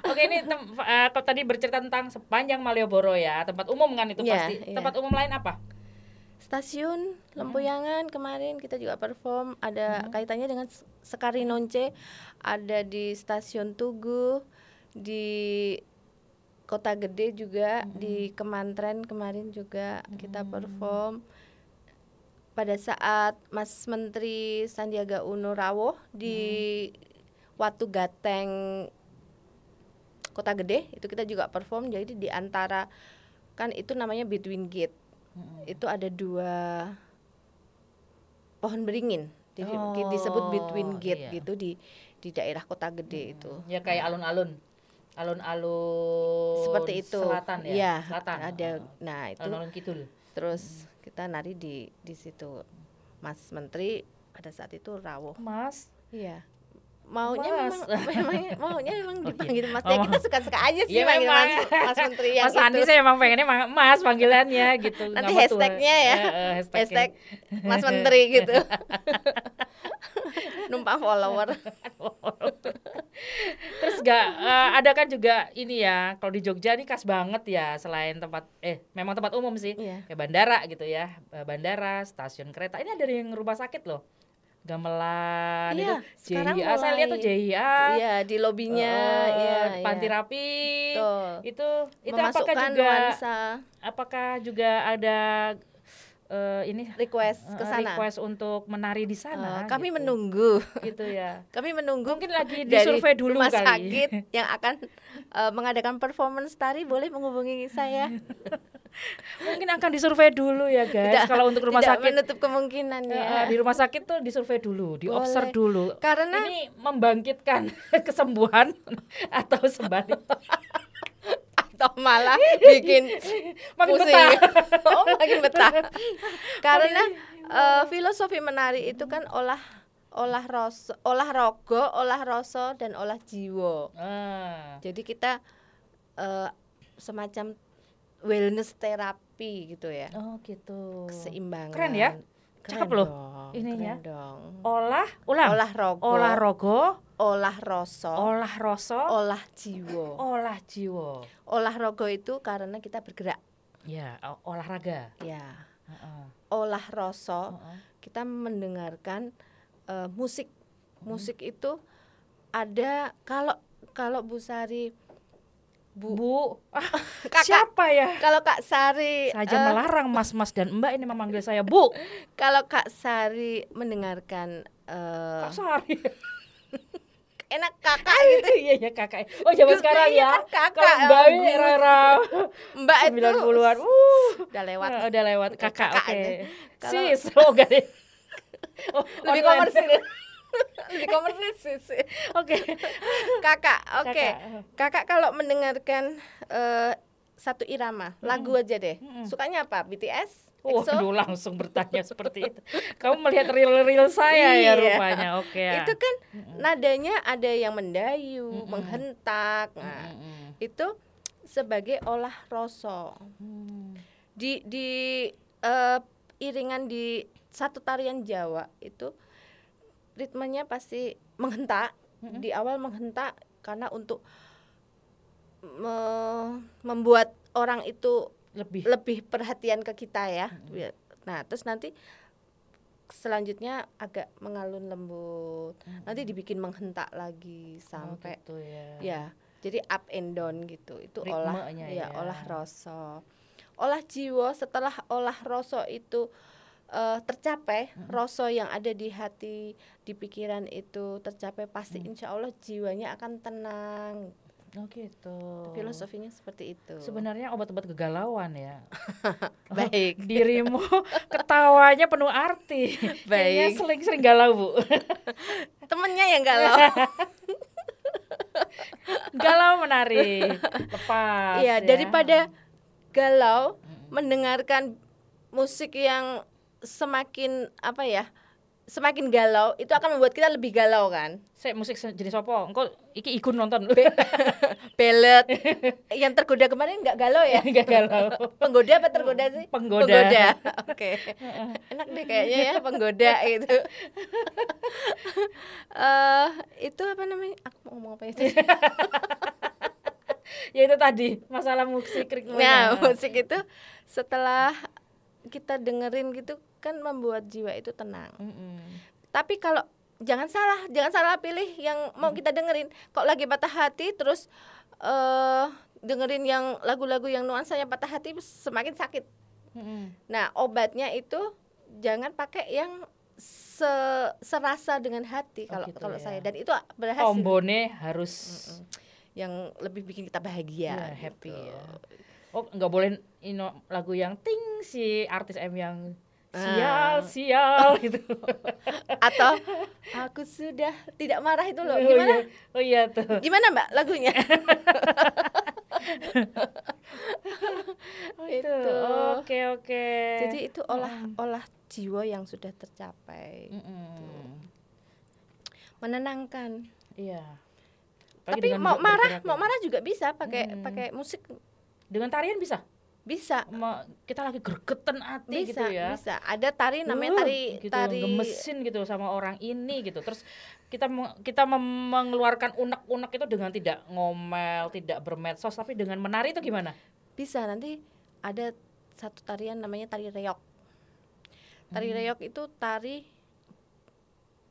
Speaker 2: Oke ini tem- kalau tadi bercerita tentang sepanjang Malioboro ya, tempat umum kan itu
Speaker 1: Iya,
Speaker 2: pasti.
Speaker 1: iya.
Speaker 2: Tempat umum lain apa?
Speaker 1: stasiun Lempuyangan kemarin kita juga perform
Speaker 2: Hmm.
Speaker 1: ada kaitannya dengan Sekari Nonce ada di stasiun Tugu di Kota Gede juga
Speaker 2: Hmm.
Speaker 1: di Kemantren kemarin juga kita perform pada saat Mas Menteri Sandiaga Uno rawuh di
Speaker 2: Hmm.
Speaker 1: Watu Gateng Kota Gede itu kita juga perform. Jadi di antara kan itu namanya Between Gate. Itu ada dua pohon beringin. Di,
Speaker 2: Oh,
Speaker 1: disebut between gate
Speaker 2: iya.
Speaker 1: gitu di di daerah kota gede itu.
Speaker 2: Ya kayak alun-alun. Alun-alun
Speaker 1: seperti itu.
Speaker 2: Selatan ya.
Speaker 1: Iya,
Speaker 2: Selatan.
Speaker 1: ada. Nah itu
Speaker 2: Alun-alun kidul.
Speaker 1: terus kita nari di di situ. Mas Menteri pada saat itu rawuh.
Speaker 2: Mas.
Speaker 1: iya maunya
Speaker 2: Mas.
Speaker 1: memang memangnya maunya memang
Speaker 2: iya.
Speaker 1: dipanggil Mas ya kita suka-suka aja sih
Speaker 2: Iya,
Speaker 1: panggil
Speaker 2: memang.
Speaker 1: Mas, Mas Menteri yang
Speaker 2: Mas Andi
Speaker 1: itu.
Speaker 2: saya emang pengennya ma- Mas panggilannya gitu.
Speaker 1: Nanti hashtagnya ya.
Speaker 2: Eh, eh, hashtagnya.
Speaker 1: hashtag Mas Menteri gitu numpang follower
Speaker 2: Terus gak eh, ada kan juga ini ya kalau di Jogja nih khas banget ya selain tempat eh memang tempat umum sih
Speaker 1: Iya.
Speaker 2: kayak bandara gitu ya Eh, bandara stasiun kereta ini ada yang rumah sakit loh gamelan
Speaker 1: Iya,
Speaker 2: itu
Speaker 1: sekarang
Speaker 2: JIA saya lihat tuh
Speaker 1: mulai.
Speaker 2: JIA
Speaker 1: Iya di lobinya
Speaker 2: eh,
Speaker 1: iya,
Speaker 2: panti
Speaker 1: iya.
Speaker 2: rapi
Speaker 1: Betul.
Speaker 2: itu itu apakah juga
Speaker 1: nuansa
Speaker 2: apakah juga ada eh, ini
Speaker 1: request ke
Speaker 2: eh,
Speaker 1: sana.
Speaker 2: request untuk menari di sana
Speaker 1: Eh, kami
Speaker 2: gitu.
Speaker 1: menunggu.
Speaker 2: gitu ya
Speaker 1: Kami menunggu
Speaker 2: mungkin lagi
Speaker 1: dari
Speaker 2: disurvei dulu
Speaker 1: rumah
Speaker 2: kali
Speaker 1: sakit yang akan eh, mengadakan performance tari boleh menghubungi saya.
Speaker 2: Mungkin akan disurvei dulu ya guys.
Speaker 1: Tidak-
Speaker 2: Kalau untuk rumah
Speaker 1: tidak
Speaker 2: sakit
Speaker 1: menutup kemungkinan ya.
Speaker 2: di rumah sakit tuh disurvei dulu, diobserv dulu.
Speaker 1: Karena
Speaker 2: Ini membangkitkan kesembuhan atau sebaliknya
Speaker 1: atau malah bikin
Speaker 2: makin
Speaker 1: pusing.
Speaker 2: betah.
Speaker 1: oh, makin betah. Karena eh, filosofi menari itu kan olah olah rasa, olah rogo, olah rasa dan olah jiwa.
Speaker 2: Ah.
Speaker 1: Jadi kita eh, semacam wellness terapi gitu ya.
Speaker 2: Oh gitu.
Speaker 1: Keseimbangan.
Speaker 2: Keren ya?
Speaker 1: Keren
Speaker 2: Cakep loh ininya.
Speaker 1: keren dong.
Speaker 2: Olah, ulang.
Speaker 1: Olah rogo,
Speaker 2: Olah rogo,
Speaker 1: olah rasa,
Speaker 2: olah rasa,
Speaker 1: olah jiwa.
Speaker 2: olah jiwa.
Speaker 1: Olah rogo itu karena kita bergerak,
Speaker 2: Ya, olahraga.
Speaker 1: ya. Olah rasa kita mendengarkan eh, musik. Musik itu ada kalau kalau Bu Sari Bu,
Speaker 2: Bu,
Speaker 1: Kakak.
Speaker 2: siapa ya?
Speaker 1: kalau Kak Sari
Speaker 2: Saja
Speaker 1: eh,
Speaker 2: melarang mas-mas dan mbak ini memanggil saya Bu.
Speaker 1: kalau Kak Sari mendengarkan eh,
Speaker 2: Kok Sari?
Speaker 1: enak kakak gitu
Speaker 2: Iya ya kakak. Oh zaman sekarang
Speaker 1: Iya,
Speaker 2: ya.
Speaker 1: kakak,
Speaker 2: Kalau mbak ini era-era
Speaker 1: Mbak itu
Speaker 2: 90-an. Uh,
Speaker 1: udah lewat
Speaker 2: udah lewat kakak.
Speaker 1: Kakak
Speaker 2: Oke.
Speaker 1: Kalau-
Speaker 2: Sis, oh enggak deh. Oh,
Speaker 1: lebih komersil sih, sih.
Speaker 2: Oke.
Speaker 1: kakak oke
Speaker 2: Kakak.
Speaker 1: kakak kalau mendengarkan eh, satu irama lagu aja deh
Speaker 2: Mm-mm.
Speaker 1: sukanya apa BTS
Speaker 2: Waduh langsung bertanya seperti itu. Kamu melihat real-real saya ya
Speaker 1: Iya.
Speaker 2: rupanya. Oke. ya.
Speaker 1: itu kan nadanya ada yang mendayu
Speaker 2: Mm-mm.
Speaker 1: menghentak nah
Speaker 2: Mm-mm.
Speaker 1: itu sebagai olah rasa
Speaker 2: Hmm.
Speaker 1: di di eh, iringan di satu tarian Jawa itu ritmenya pasti menghentak
Speaker 2: Mm-mm.
Speaker 1: di awal menghentak karena untuk me- membuat orang itu
Speaker 2: Lebih.
Speaker 1: lebih perhatian ke kita ya. Ya. Nah, terus nanti selanjutnya agak mengalun lembut. Nanti dibikin menghentak lagi sampai
Speaker 2: oh, gitu ya.
Speaker 1: ya. Jadi up and down gitu. Itu olah
Speaker 2: Ritmenya
Speaker 1: ya,
Speaker 2: ya.
Speaker 1: olah rasa. Olah jiwa setelah olah rasa itu eh, tercapai, rasa yang ada di hati, di pikiran itu tercapai pasti
Speaker 2: Mm.
Speaker 1: insya Allah jiwanya akan tenang.
Speaker 2: Oh gitu.
Speaker 1: Filosofinya seperti itu.
Speaker 2: Sebenarnya obat-obat kegalauan ya.
Speaker 1: Baik.
Speaker 2: Dirimu ketawanya penuh arti. Kayaknya
Speaker 1: Baik.
Speaker 2: sering-sering galau, Bu.
Speaker 1: Temennya yang galau.
Speaker 2: galau menari. Lepas.
Speaker 1: Iya,
Speaker 2: ya.
Speaker 1: daripada galau mendengarkan musik yang semakin apa ya? Semakin galau itu akan membuat kita lebih galau kan.
Speaker 2: Saya musik jenis apa? Engko iki igun nonton.
Speaker 1: Belet. yang tergoda kemarin nggak galau ya?
Speaker 2: Enggak galau.
Speaker 1: Penggoda apa tergoda sih?
Speaker 2: Penggoda.
Speaker 1: Oke. Enak deh kayaknya ya penggoda gitu. Eh itu apa namanya? Aku mau ngomong apa itu?
Speaker 2: ya itu tadi masalah musik.
Speaker 1: Nah, musik itu setelah kita dengerin gitu kan membuat jiwa itu tenang.
Speaker 2: Mm-mm.
Speaker 1: Tapi kalau jangan salah, jangan salah pilih yang mau kita dengerin. Kok lagi patah hati terus eh dengerin yang lagu-lagu yang nuansanya patah hati semakin sakit.
Speaker 2: Mm-mm.
Speaker 1: Nah, obatnya itu jangan pakai yang se serasa dengan hati
Speaker 2: Oh,
Speaker 1: kalau
Speaker 2: gitu
Speaker 1: kalau
Speaker 2: ya.
Speaker 1: saya dan itu berhasil.
Speaker 2: Tombone harus
Speaker 1: Mm-mm. Yang lebih bikin kita bahagia,
Speaker 2: Ya, happy
Speaker 1: gitu.
Speaker 2: ya. Oh, nggak boleh ino lagu yang ting si artis M yang sial
Speaker 1: Ah.
Speaker 2: sial gitu.
Speaker 1: Atau aku sudah tidak marah itu
Speaker 2: Oh
Speaker 1: loh. Gimana?
Speaker 2: iya. Oh iya tuh.
Speaker 1: Gimana Mbak lagunya?
Speaker 2: Oh, itu. Oke oke.
Speaker 1: Jadi itu olah olah jiwa yang sudah tercapai,
Speaker 2: Mm-mm.
Speaker 1: menenangkan.
Speaker 2: Iya.
Speaker 1: Tapi mau marah,
Speaker 2: bergerak
Speaker 1: mau
Speaker 2: ya.
Speaker 1: marah juga bisa pakai
Speaker 2: Hmm.
Speaker 1: pakai musik
Speaker 2: dengan tarian bisa.
Speaker 1: bisa.
Speaker 2: Ma- kita lagi gregetan hati
Speaker 1: Bisa,
Speaker 2: gitu ya.
Speaker 1: bisa. Ada tari namanya
Speaker 2: Uh,
Speaker 1: tari
Speaker 2: gitu,
Speaker 1: tari
Speaker 2: gemesin gitu sama orang ini gitu. Terus kita kita mengeluarkan unek-unek itu dengan tidak ngomel, tidak bermedsos, tapi dengan menari itu gimana?
Speaker 1: bisa nanti ada satu tarian namanya tari reok. Tari
Speaker 2: Hmm.
Speaker 1: reok itu tari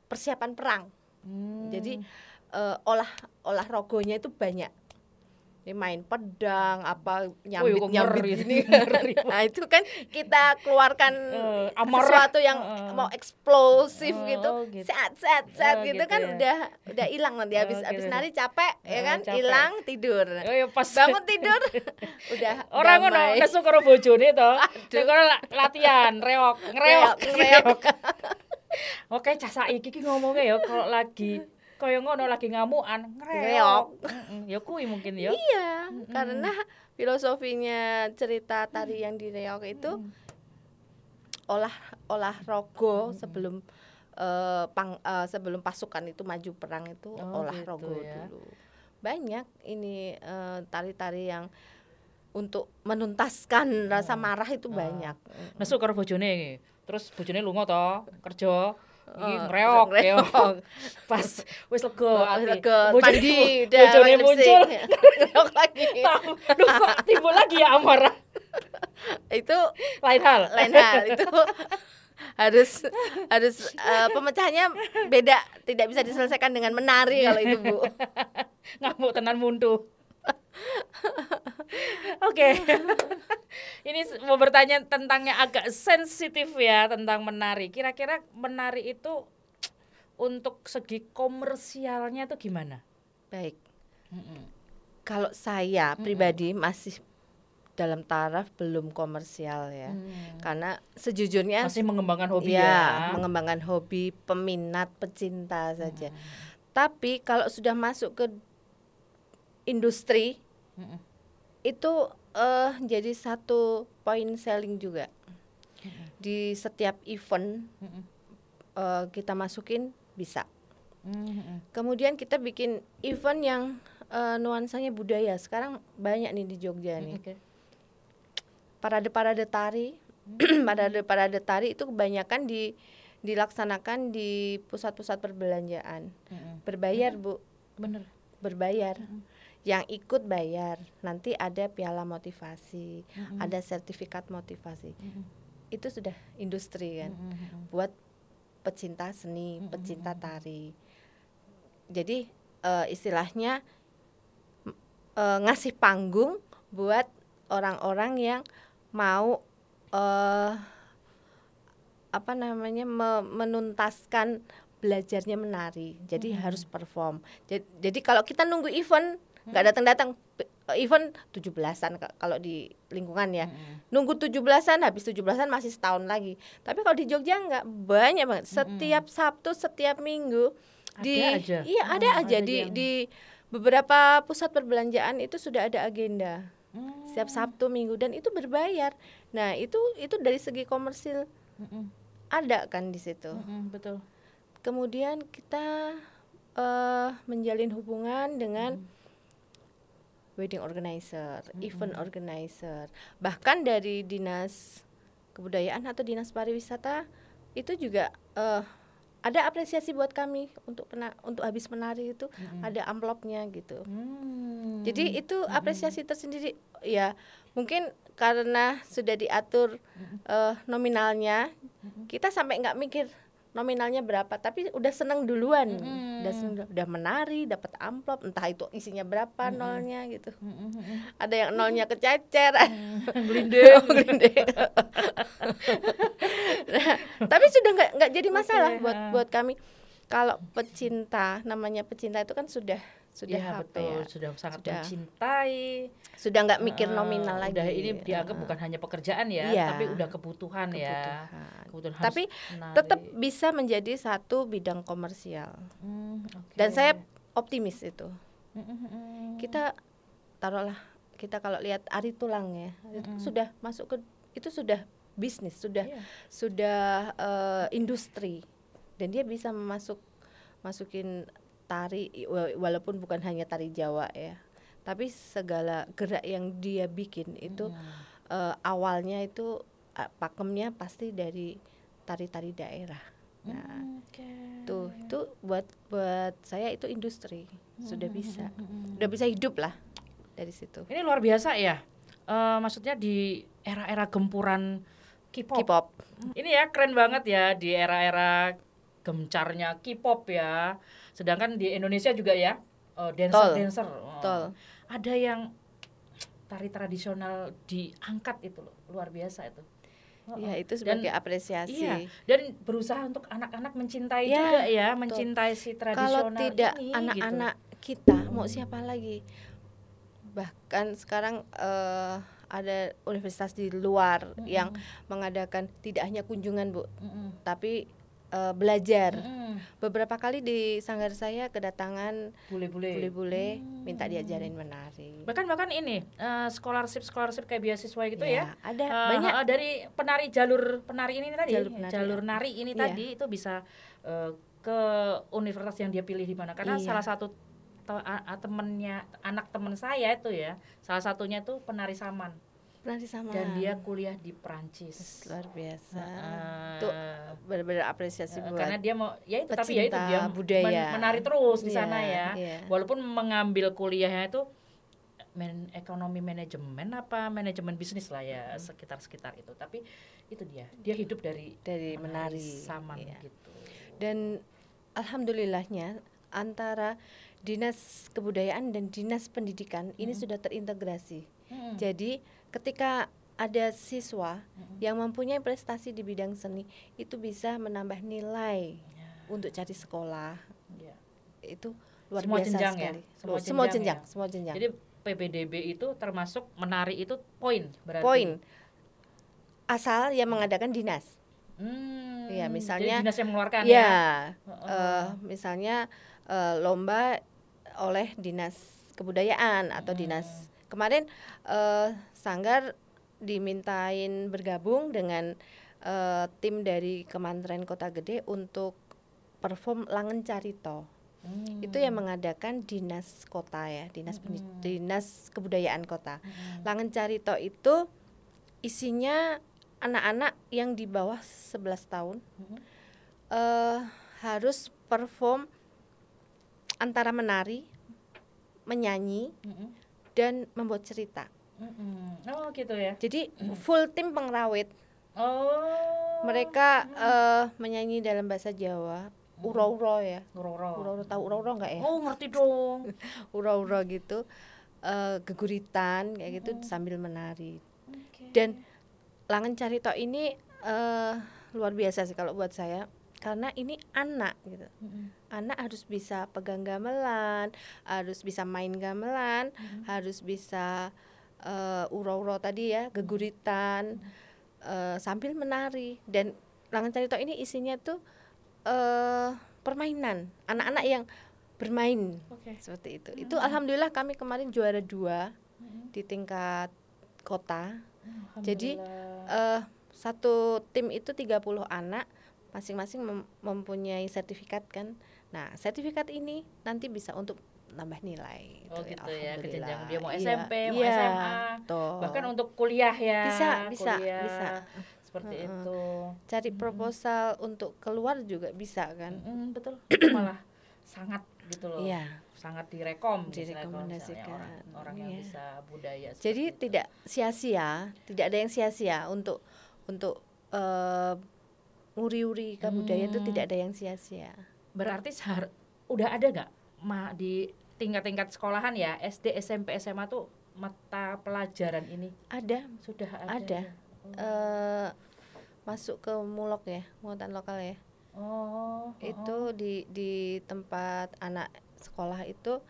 Speaker 1: persiapan perang.
Speaker 2: Hmm.
Speaker 1: Jadi eh, olah olah rogonya itu banyak. Dia main pedang apa nyambit
Speaker 2: kok
Speaker 1: nyambit gini nah itu kan kita keluarkan
Speaker 2: amarah.
Speaker 1: sesuatu yang
Speaker 2: Heeh.
Speaker 1: mau eksplosif
Speaker 2: Oh,
Speaker 1: gitu,
Speaker 2: gitu.
Speaker 1: set set set
Speaker 2: Oh,
Speaker 1: gitu,
Speaker 2: gitu
Speaker 1: kan
Speaker 2: ya.
Speaker 1: udah udah hilang nanti habis
Speaker 2: Oh,
Speaker 1: habis
Speaker 2: gitu.
Speaker 1: nari capek ya
Speaker 2: Oh,
Speaker 1: kan
Speaker 2: capek.
Speaker 1: hilang tidur
Speaker 2: Oh, ya pas
Speaker 1: bangun tidur udah
Speaker 2: orang ngono nesu karo bojone to. Nek latihan reok, ngereok,
Speaker 1: Reok, ngereok.
Speaker 2: Oke, cah saiki ki ngomongnya ya kalau lagi kaya ngono lagi
Speaker 1: ngereok.
Speaker 2: Heeh, Ya kuwi mungkin ya.
Speaker 1: Iya, karena filosofinya cerita tari yang di reok itu olah olah rogo sebelum eh, pang eh, sebelum pasukan itu maju perang itu
Speaker 2: Oh,
Speaker 1: olah
Speaker 2: gitu
Speaker 1: rogo
Speaker 2: ya.
Speaker 1: dulu. Banyak ini eh, tari-tari yang untuk menuntaskan rasa marah itu
Speaker 2: Oh.
Speaker 1: banyak.
Speaker 2: Nesu karo bojone. Terus bojone lunga to, kerja. Iki
Speaker 1: Oh,
Speaker 2: ngereok. ya. Pas wis lega ati.
Speaker 1: Lega, mandi, udah
Speaker 2: bojone muncul.
Speaker 1: Reok lagi.
Speaker 2: Duh kok timbul lagi ya amarah.
Speaker 1: itu
Speaker 2: Lain hal.
Speaker 1: lain hal itu harus harus eh, pemecahannya beda tidak bisa diselesaikan dengan menari kalau itu bu
Speaker 2: ngamuk tenan muntu. Oke. Ini mau bertanya tentang yang agak sensitif ya tentang menari. Kira-kira menari itu untuk segi komersialnya itu gimana?
Speaker 1: baik
Speaker 2: Mm-mm.
Speaker 1: kalau saya pribadi masih dalam taraf belum komersial ya karena sejujurnya
Speaker 2: Masih mengembangkan hobi
Speaker 1: ya,
Speaker 2: ya.
Speaker 1: mengembangkan hobi peminat pecinta saja tapi kalau sudah masuk ke industri
Speaker 2: Mm-mm.
Speaker 1: itu eh jadi satu point selling juga di setiap event
Speaker 2: Mm-mm.
Speaker 1: eh, kita masukin bisa
Speaker 2: Mm-mm.
Speaker 1: kemudian kita bikin event yang eh, nuansanya budaya sekarang banyak nih di Jogja nih
Speaker 2: Oke.
Speaker 1: parade-parade tari parade-parade tari itu kebanyakan di dilaksanakan di pusat-pusat perbelanjaan
Speaker 2: Mm-mm.
Speaker 1: berbayar bu
Speaker 2: Bener.
Speaker 1: berbayar yang ikut bayar nanti ada piala motivasi ada sertifikat motivasi. Itu sudah industri kan
Speaker 2: Mm-mm.
Speaker 1: buat pecinta seni pecinta tari. Jadi eh, istilahnya eh, ngasih panggung buat orang-orang yang mau eh apa namanya me- menuntaskan belajarnya menari. Jadi harus perform. Jadi, jadi kalau kita nunggu event nggak datang-datang. Pe- event 17-an ka- kalau di lingkungan ya. Nunggu 17-an habis 17-an masih setahun lagi. Tapi kalau di Jogja nggak banyak banget. Setiap Sabtu setiap Minggu di
Speaker 2: Ada aja?
Speaker 1: iya
Speaker 2: Oh,
Speaker 1: ada aja
Speaker 2: ada
Speaker 1: di
Speaker 2: yang-
Speaker 1: di beberapa pusat perbelanjaan itu sudah ada agenda.
Speaker 2: Mm.
Speaker 1: setiap Sabtu Minggu dan itu berbayar. Nah itu itu dari segi komersil
Speaker 2: Mm-mm.
Speaker 1: ada kan di situ.
Speaker 2: Mm-mm, betul.
Speaker 1: kemudian kita eh menjalin hubungan dengan wedding organizer, event organizer, bahkan dari dinas kebudayaan atau dinas pariwisata itu juga eh ada apresiasi buat kami untuk pena, untuk habis menari itu ada amplopnya gitu.
Speaker 2: Hmm.
Speaker 1: Jadi itu apresiasi tersendiri. Ya mungkin karena sudah diatur eh, nominalnya kita sampai nggak mikir nominalnya berapa. Tapi udah seneng duluan. Udah seneng, udah menari dapat amplop entah itu isinya berapa nolnya gitu. Ada yang nolnya kececer.
Speaker 2: Gelinding.
Speaker 1: Gelinding. Nah, tapi sudah nggak nggak jadi masalah
Speaker 2: Oke,
Speaker 1: buat
Speaker 2: ha.
Speaker 1: buat kami. Kalau pecinta namanya pecinta itu kan sudah sudah
Speaker 2: Iya,
Speaker 1: apa
Speaker 2: betul,
Speaker 1: ya
Speaker 2: sudah sangat
Speaker 1: Sudah.
Speaker 2: mencintai.
Speaker 1: sudah nggak mikir
Speaker 2: Eh,
Speaker 1: nominal lagi
Speaker 2: Udah ini dianggap
Speaker 1: Eh,
Speaker 2: bukan hanya pekerjaan ya,
Speaker 1: Iya.
Speaker 2: tapi udah kebutuhan, ya.
Speaker 1: kebutuhan.
Speaker 2: Kebutuhan
Speaker 1: tapi tetap bisa menjadi satu bidang komersial
Speaker 2: Hmm, oke.
Speaker 1: dan saya optimis itu
Speaker 2: Mm, mm, mm.
Speaker 1: kita taruhlah kita kalau lihat ari tulang ya itu sudah masuk ke itu sudah bisnis sudah
Speaker 2: Iya.
Speaker 1: sudah eh, industri dan dia bisa masuk masukin tari wa- walaupun bukan hanya tari Jawa ya tapi segala gerak yang dia bikin itu eh, awalnya itu eh, pakemnya pasti dari tari-tari daerah nah
Speaker 2: Oke.
Speaker 1: tuh itu buat buat saya itu industri sudah bisa udah bisa hidup lah dari situ
Speaker 2: Ini luar biasa ya. Eh, maksudnya di era-era gempuran K-pop.
Speaker 1: K-pop
Speaker 2: Ini ya keren banget ya di era-era gemcarnya K-pop ya. Sedangkan di Indonesia juga ya eh, dancer-dancer. eh,
Speaker 1: Betul.
Speaker 2: ada yang tari tradisional diangkat itu loh luar biasa itu Oh,
Speaker 1: Ya
Speaker 2: oh.
Speaker 1: itu
Speaker 2: Dan-
Speaker 1: sebagai apresiasi.
Speaker 2: Iya, dan berusaha untuk anak-anak mencintai
Speaker 1: Ya,
Speaker 2: juga ya, mencintai si tradisional
Speaker 1: Kalau tidak
Speaker 2: gitu.
Speaker 1: anak-anak kita mau siapa lagi? Bahkan sekarang eh, ada universitas di luar
Speaker 2: Mm-mm.
Speaker 1: yang mengadakan tidak hanya kunjungan bu,
Speaker 2: Mm-mm.
Speaker 1: tapi eh, belajar.
Speaker 2: Mm-mm.
Speaker 1: Beberapa kali di sanggar saya kedatangan
Speaker 2: Bule-bule.
Speaker 1: bule-bule minta
Speaker 2: Hmm.
Speaker 1: diajarin menari.
Speaker 2: Bahkan bahkan ini eh, scholarship scholarship kayak beasiswa gitu ya.
Speaker 1: Ada
Speaker 2: Eh,
Speaker 1: banyak.
Speaker 2: eh, dari penari jalur penari ini tadi,
Speaker 1: Jalur penari,
Speaker 2: jalur
Speaker 1: ya.
Speaker 2: nari ini
Speaker 1: Iya.
Speaker 2: tadi itu bisa eh, ke universitas yang dia pilih di mana. Karena
Speaker 1: Iya.
Speaker 2: salah satu temennya anak teman saya itu ya, salah satunya tuh penari saman
Speaker 1: Penari sama.
Speaker 2: dan dia kuliah di Prancis.
Speaker 1: luar biasa.
Speaker 2: Eh,
Speaker 1: Itu benar-benar apresiasi
Speaker 2: eh,
Speaker 1: buat
Speaker 2: karena dia mau ya itu tapi ya itu dia
Speaker 1: budaya.
Speaker 2: men- menari terus di
Speaker 1: Iya,
Speaker 2: sana ya.
Speaker 1: iya.
Speaker 2: Walaupun mengambil kuliahnya itu men ekonomi manajemen apa manajemen bisnis lah ya
Speaker 1: Hmm.
Speaker 2: sekitar-sekitar itu. Tapi itu dia, dia hidup dari
Speaker 1: dari menari.
Speaker 2: saman
Speaker 1: Iya.
Speaker 2: gitu.
Speaker 1: Dan alhamdulillahnya antara dinas kebudayaan dan dinas pendidikan ini
Speaker 2: Mm-mm.
Speaker 1: sudah terintegrasi.
Speaker 2: Mm-mm.
Speaker 1: Jadi ketika ada siswa
Speaker 2: Mm-mm.
Speaker 1: yang mempunyai prestasi di bidang seni itu bisa menambah nilai
Speaker 2: Ya,
Speaker 1: untuk cari sekolah
Speaker 2: ya.
Speaker 1: itu luar
Speaker 2: Semua
Speaker 1: biasa
Speaker 2: jenjang ya?
Speaker 1: sekali.
Speaker 2: Semua
Speaker 1: Loh, semua
Speaker 2: jenjang
Speaker 1: jenjang,
Speaker 2: ya?
Speaker 1: semua jenjang.
Speaker 2: Jadi PPDB itu termasuk menari itu poin berarti.
Speaker 1: Poin asal yang mengadakan dinas.
Speaker 2: Hmm,
Speaker 1: Iya,
Speaker 2: jadi
Speaker 1: misalnya-
Speaker 2: dinas yang mengeluarkan
Speaker 1: Ya,
Speaker 2: ya. Heeh.
Speaker 1: eh, misalnya eh, lomba oleh dinas kebudayaan atau
Speaker 2: Hmm.
Speaker 1: dinas kemarin eh, sanggar dimintain bergabung dengan eh, tim dari Kementerian Kota Gede untuk perform Langen Carito.
Speaker 2: Hmm.
Speaker 1: Itu yang mengadakan dinas kota ya, dinas
Speaker 2: Mm-mm.
Speaker 1: dinas kebudayaan kota.
Speaker 2: Mm-mm.
Speaker 1: Langen Carito itu isinya anak-anak yang di bawah 11 tahun
Speaker 2: Mm-mm.
Speaker 1: eh harus perform antara menari, menyanyi
Speaker 2: Mm-mm.
Speaker 1: dan membuat cerita.
Speaker 2: Mm-mm. Oh gitu ya.
Speaker 1: Jadi full tim pengrawit.
Speaker 2: Oh.
Speaker 1: Mereka eh, menyanyi dalam bahasa Jawa, uro-uro ya.
Speaker 2: Nguroro.
Speaker 1: Uro-uro tahu uro-uro enggak ya?
Speaker 2: Oh ngerti dong.
Speaker 1: Uro-uro gitu. eh, geguritan kayak gitu sambil menari.
Speaker 2: Oke.
Speaker 1: Dan Langen Carito ini eh, luar biasa sih kalau buat saya karena ini anak gitu.
Speaker 2: Mm-mm.
Speaker 1: anak harus bisa pegang gamelan, harus bisa main gamelan,
Speaker 2: Mhm.
Speaker 1: harus bisa eh, uro-uro tadi ya, geguritan, eh, sambil menari. Dan Langan Carito ini isinya tuh eh permainan, anak-anak yang bermain
Speaker 2: Oke.
Speaker 1: seperti itu. Itu alhamdulillah kami kemarin juara dua
Speaker 2: Mm-mm.
Speaker 1: di tingkat kota. Jadi,
Speaker 2: Alhamdulillah.
Speaker 1: eh satu tim itu 30 anak masing-masing mem- mempunyai sertifikat kan. Nah, sertifikat ini nanti bisa untuk nambah nilai
Speaker 2: Oh
Speaker 1: gitu
Speaker 2: gitu ya, ke jenjang dia mau
Speaker 1: Iya,
Speaker 2: SMP, mau
Speaker 1: iya,
Speaker 2: SMA,
Speaker 1: betul.
Speaker 2: bahkan untuk kuliah ya.
Speaker 1: Bisa, bisa,
Speaker 2: kuliah,
Speaker 1: bisa.
Speaker 2: Seperti itu.
Speaker 1: cari proposal untuk keluar juga bisa kan.
Speaker 2: Mm, betul. Itu malah sangat gitu loh.
Speaker 1: Iya.
Speaker 2: Sangat direkom
Speaker 1: Direkomendasikan.
Speaker 2: orang, orang yang
Speaker 1: Iya.
Speaker 2: bisa budaya
Speaker 1: Jadi
Speaker 2: itu.
Speaker 1: tidak sia-sia, tidak ada yang sia-sia untuk untuk eh, nguri-uri kebudayaan itu
Speaker 2: Hmm.
Speaker 1: tidak ada yang sia-sia.
Speaker 2: berarti sehar- udah ada nggak ma di tingkat-tingkat sekolahan ya SD SMP SMA tuh mata pelajaran ini
Speaker 1: Ada
Speaker 2: sudah ada
Speaker 1: Ada.
Speaker 2: ya?
Speaker 1: eh masuk ke mulok ya, muatan lokal ya.
Speaker 2: oh, oh
Speaker 1: itu di di tempat anak sekolah itu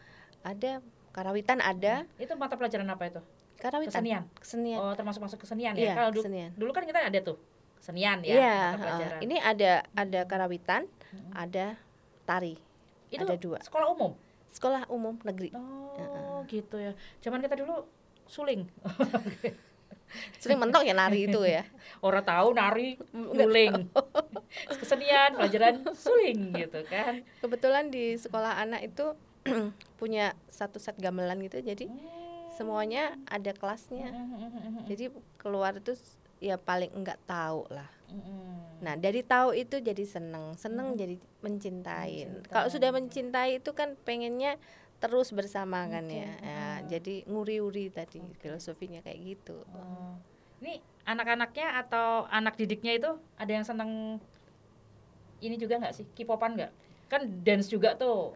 Speaker 1: ada karawitan ada
Speaker 2: itu mata pelajaran apa itu
Speaker 1: karawitan
Speaker 2: kesenian
Speaker 1: kesenian
Speaker 2: oh termasuk masuk kesenian
Speaker 1: Iya,
Speaker 2: ya kalau dulu,
Speaker 1: kesenian.
Speaker 2: dulu kan kita ada tuh kesenian ya
Speaker 1: Iya,
Speaker 2: mata pelajaran
Speaker 1: ini ada ada karawitan
Speaker 2: Mm-mm.
Speaker 1: ada tari
Speaker 2: itu
Speaker 1: ada dua.
Speaker 2: sekolah umum
Speaker 1: sekolah umum negeri.
Speaker 2: Oh gitu ya. Zaman kita dulu suling.
Speaker 1: Sering mentok ya nari itu ya.
Speaker 2: Orang tahu nari suling. kesenian pelajaran suling gitu kan.
Speaker 1: Kebetulan di sekolah anak itu punya satu set gamelan gitu. Jadi semuanya ada kelasnya. Jadi keluar itu ya paling enggak tahu lah
Speaker 2: Mm-mm.
Speaker 1: Nah, dari tahu itu jadi seneng, seneng jadi mencintai. Kalau sudah mencintai itu kan pengennya terus bersama kan ya. Ya, jadi nguri-uri tadi filosofinya kayak gitu.
Speaker 2: Oh. Ini anak-anaknya atau anak didiknya itu ada yang seneng ini juga nggak sih K-popan nggak? Kan dance juga tuh.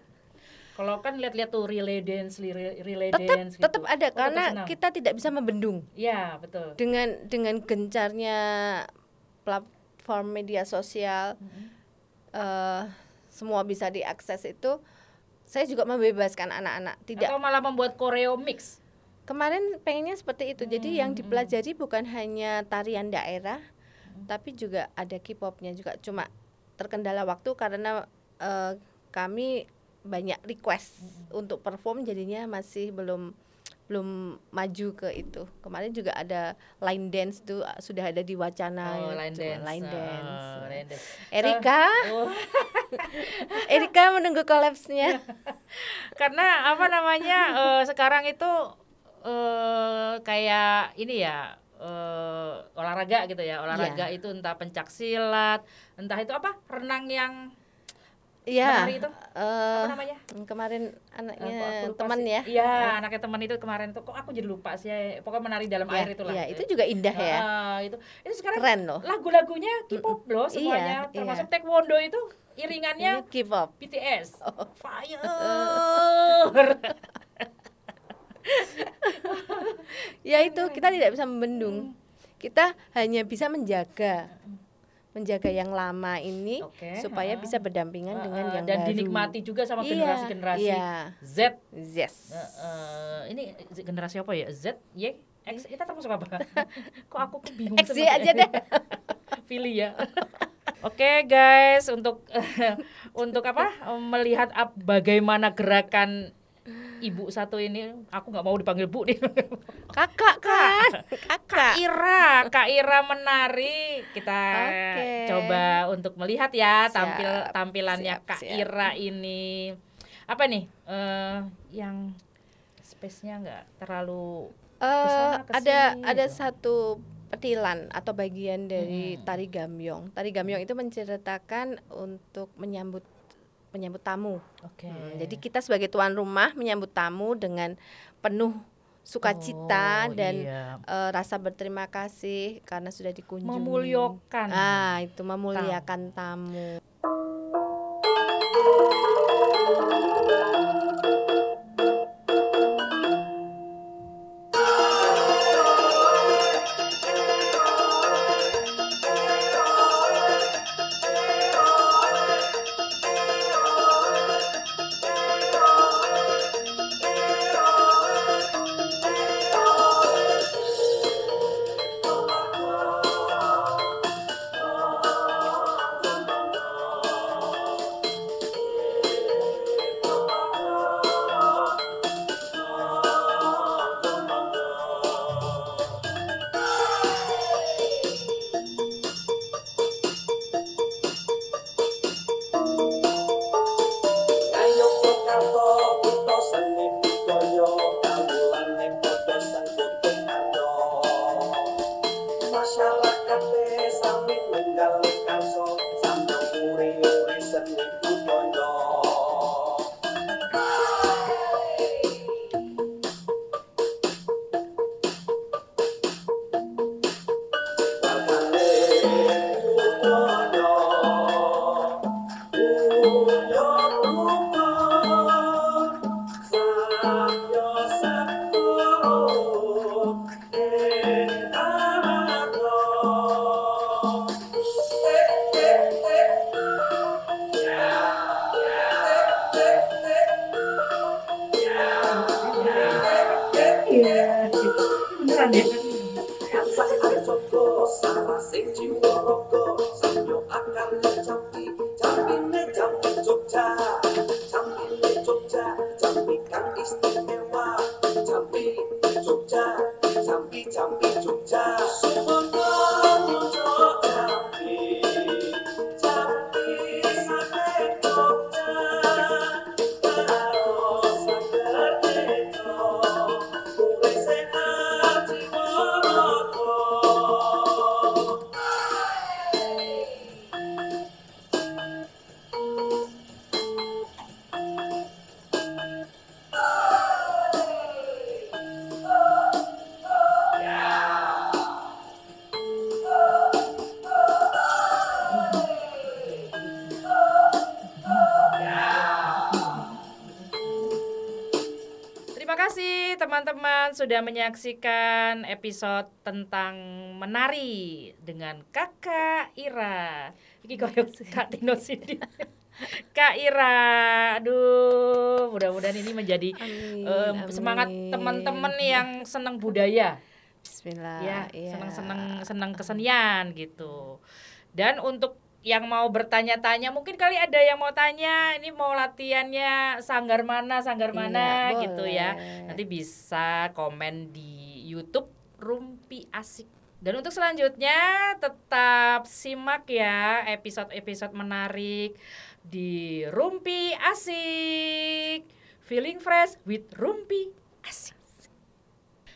Speaker 2: Kalau kan lihat-lihat tuh relay dance, relay, relay
Speaker 1: tetap
Speaker 2: dance gitu.
Speaker 1: tetap ada
Speaker 2: Oh, tetap
Speaker 1: karena
Speaker 2: senang.
Speaker 1: kita tidak bisa membendung
Speaker 2: Iya, betul.
Speaker 1: dengan dengan gencarnya platform media sosial eh, semua bisa diakses itu saya juga membebaskan anak-anak tidak
Speaker 2: Atau malah membuat koreo mix.
Speaker 1: kemarin pengennya seperti itu jadi yang
Speaker 2: Hmm, hmm.
Speaker 1: dipelajari bukan hanya tarian daerah tapi juga ada K-popnya juga cuma terkendala waktu karena eh, kami banyak request untuk perform jadinya masih belum belum maju ke itu. Kemarin juga ada line dance tuh ah, sudah ada di wacana
Speaker 2: Oh,
Speaker 1: ya,
Speaker 2: line dance.
Speaker 1: line
Speaker 2: Oh,
Speaker 1: dance.
Speaker 2: line dance.
Speaker 1: Erika?
Speaker 2: Oh,
Speaker 1: Erika menunggu collapse-nya.
Speaker 2: Karena apa namanya eh, sekarang itu eh kayak ini ya eh, olahraga gitu ya. Olahraga
Speaker 1: Iya.
Speaker 2: itu entah pencak silat entah itu apa renang yang
Speaker 1: Iya.
Speaker 2: Itu?
Speaker 1: Eh,
Speaker 2: apa namanya?
Speaker 1: kemarin anaknya
Speaker 2: lupa
Speaker 1: teman ya.
Speaker 2: Iya anaknya teman itu kemarin tuh. Kok aku jadi lupa sih pokoknya menari dalam
Speaker 1: Ya,
Speaker 2: air itulah.
Speaker 1: ya, itu juga indah ya.
Speaker 2: Itu. Itu sekarang
Speaker 1: keren loh.
Speaker 2: lagu-lagunya K-pop loh
Speaker 1: Iya,
Speaker 2: semuanya.
Speaker 1: Iya.
Speaker 2: termasuk taekwondo itu iringannya
Speaker 1: give up
Speaker 2: BTS
Speaker 1: Oh.
Speaker 2: fire.
Speaker 1: Ya itu kita tidak bisa membendung. Kita hanya bisa menjaga menjaga yang lama ini
Speaker 2: Oke,
Speaker 1: supaya bisa berdampingan dengan
Speaker 2: Ah,
Speaker 1: yang
Speaker 2: dan
Speaker 1: baru.
Speaker 2: dinikmati juga sama
Speaker 1: Iya,
Speaker 2: generasi-generasi
Speaker 1: iya.
Speaker 2: Z.
Speaker 1: Yes.
Speaker 2: Eh, eh, ini generasi apa ya? Z Y X kita termasuk apa? Kok aku bingung
Speaker 1: XY
Speaker 2: sama-
Speaker 1: aja deh.
Speaker 2: Pilih ya. Oke guys untuk untuk apa? Melihat ap- bagaimana gerakan ibu satu ini aku nggak mau dipanggil bu nih
Speaker 1: kakak kan kakak
Speaker 2: Ira Kak Ira menari kita
Speaker 1: Oke.
Speaker 2: coba untuk melihat ya
Speaker 1: Siap,
Speaker 2: tampil tampilannya
Speaker 1: siap,
Speaker 2: Kak
Speaker 1: siap.
Speaker 2: Ira ini apa nih eh yang space-nya nggak terlalu
Speaker 1: Eh,
Speaker 2: Ke sana,
Speaker 1: ada
Speaker 2: ke sini
Speaker 1: ada
Speaker 2: gitu.
Speaker 1: satu petilan atau bagian dari
Speaker 2: Hmm.
Speaker 1: tari gamyong. Tari gamyong itu menceritakan untuk menyambut menyambut tamu.
Speaker 2: oke
Speaker 1: Hmm, jadi kita sebagai tuan rumah menyambut tamu dengan penuh sukacita
Speaker 2: Oh,
Speaker 1: dan
Speaker 2: iya.
Speaker 1: eh, rasa berterima kasih karena sudah dikunjungi.
Speaker 2: memulyakan
Speaker 1: Ah, itu memuliakan tamu.
Speaker 2: Teman-teman sudah menyaksikan episode tentang menari dengan Kakak Ira. Iki koyo Kak Tino Sidi. Kak Ira, aduh, mudah-mudahan ini menjadi
Speaker 1: Amin,
Speaker 2: semangat
Speaker 1: amin.
Speaker 2: teman-teman yang senang budaya
Speaker 1: Bismillah.
Speaker 2: ya
Speaker 1: iya.
Speaker 2: senang senang senang kesenian gitu dan untuk yang mau bertanya-tanya mungkin kali ada yang mau tanya ini mau latihannya sanggar mana sanggar
Speaker 1: Iya,
Speaker 2: mana gitu ya.
Speaker 1: boleh.
Speaker 2: nanti bisa komen di YouTube Rumpi Asik. Dan untuk selanjutnya tetap simak ya episode-episode menarik di Rumpi Asik. Feeling fresh with Rumpi Asik.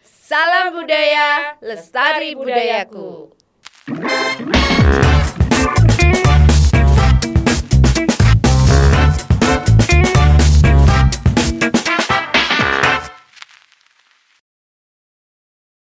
Speaker 1: Salam budaya, lestari budayaku.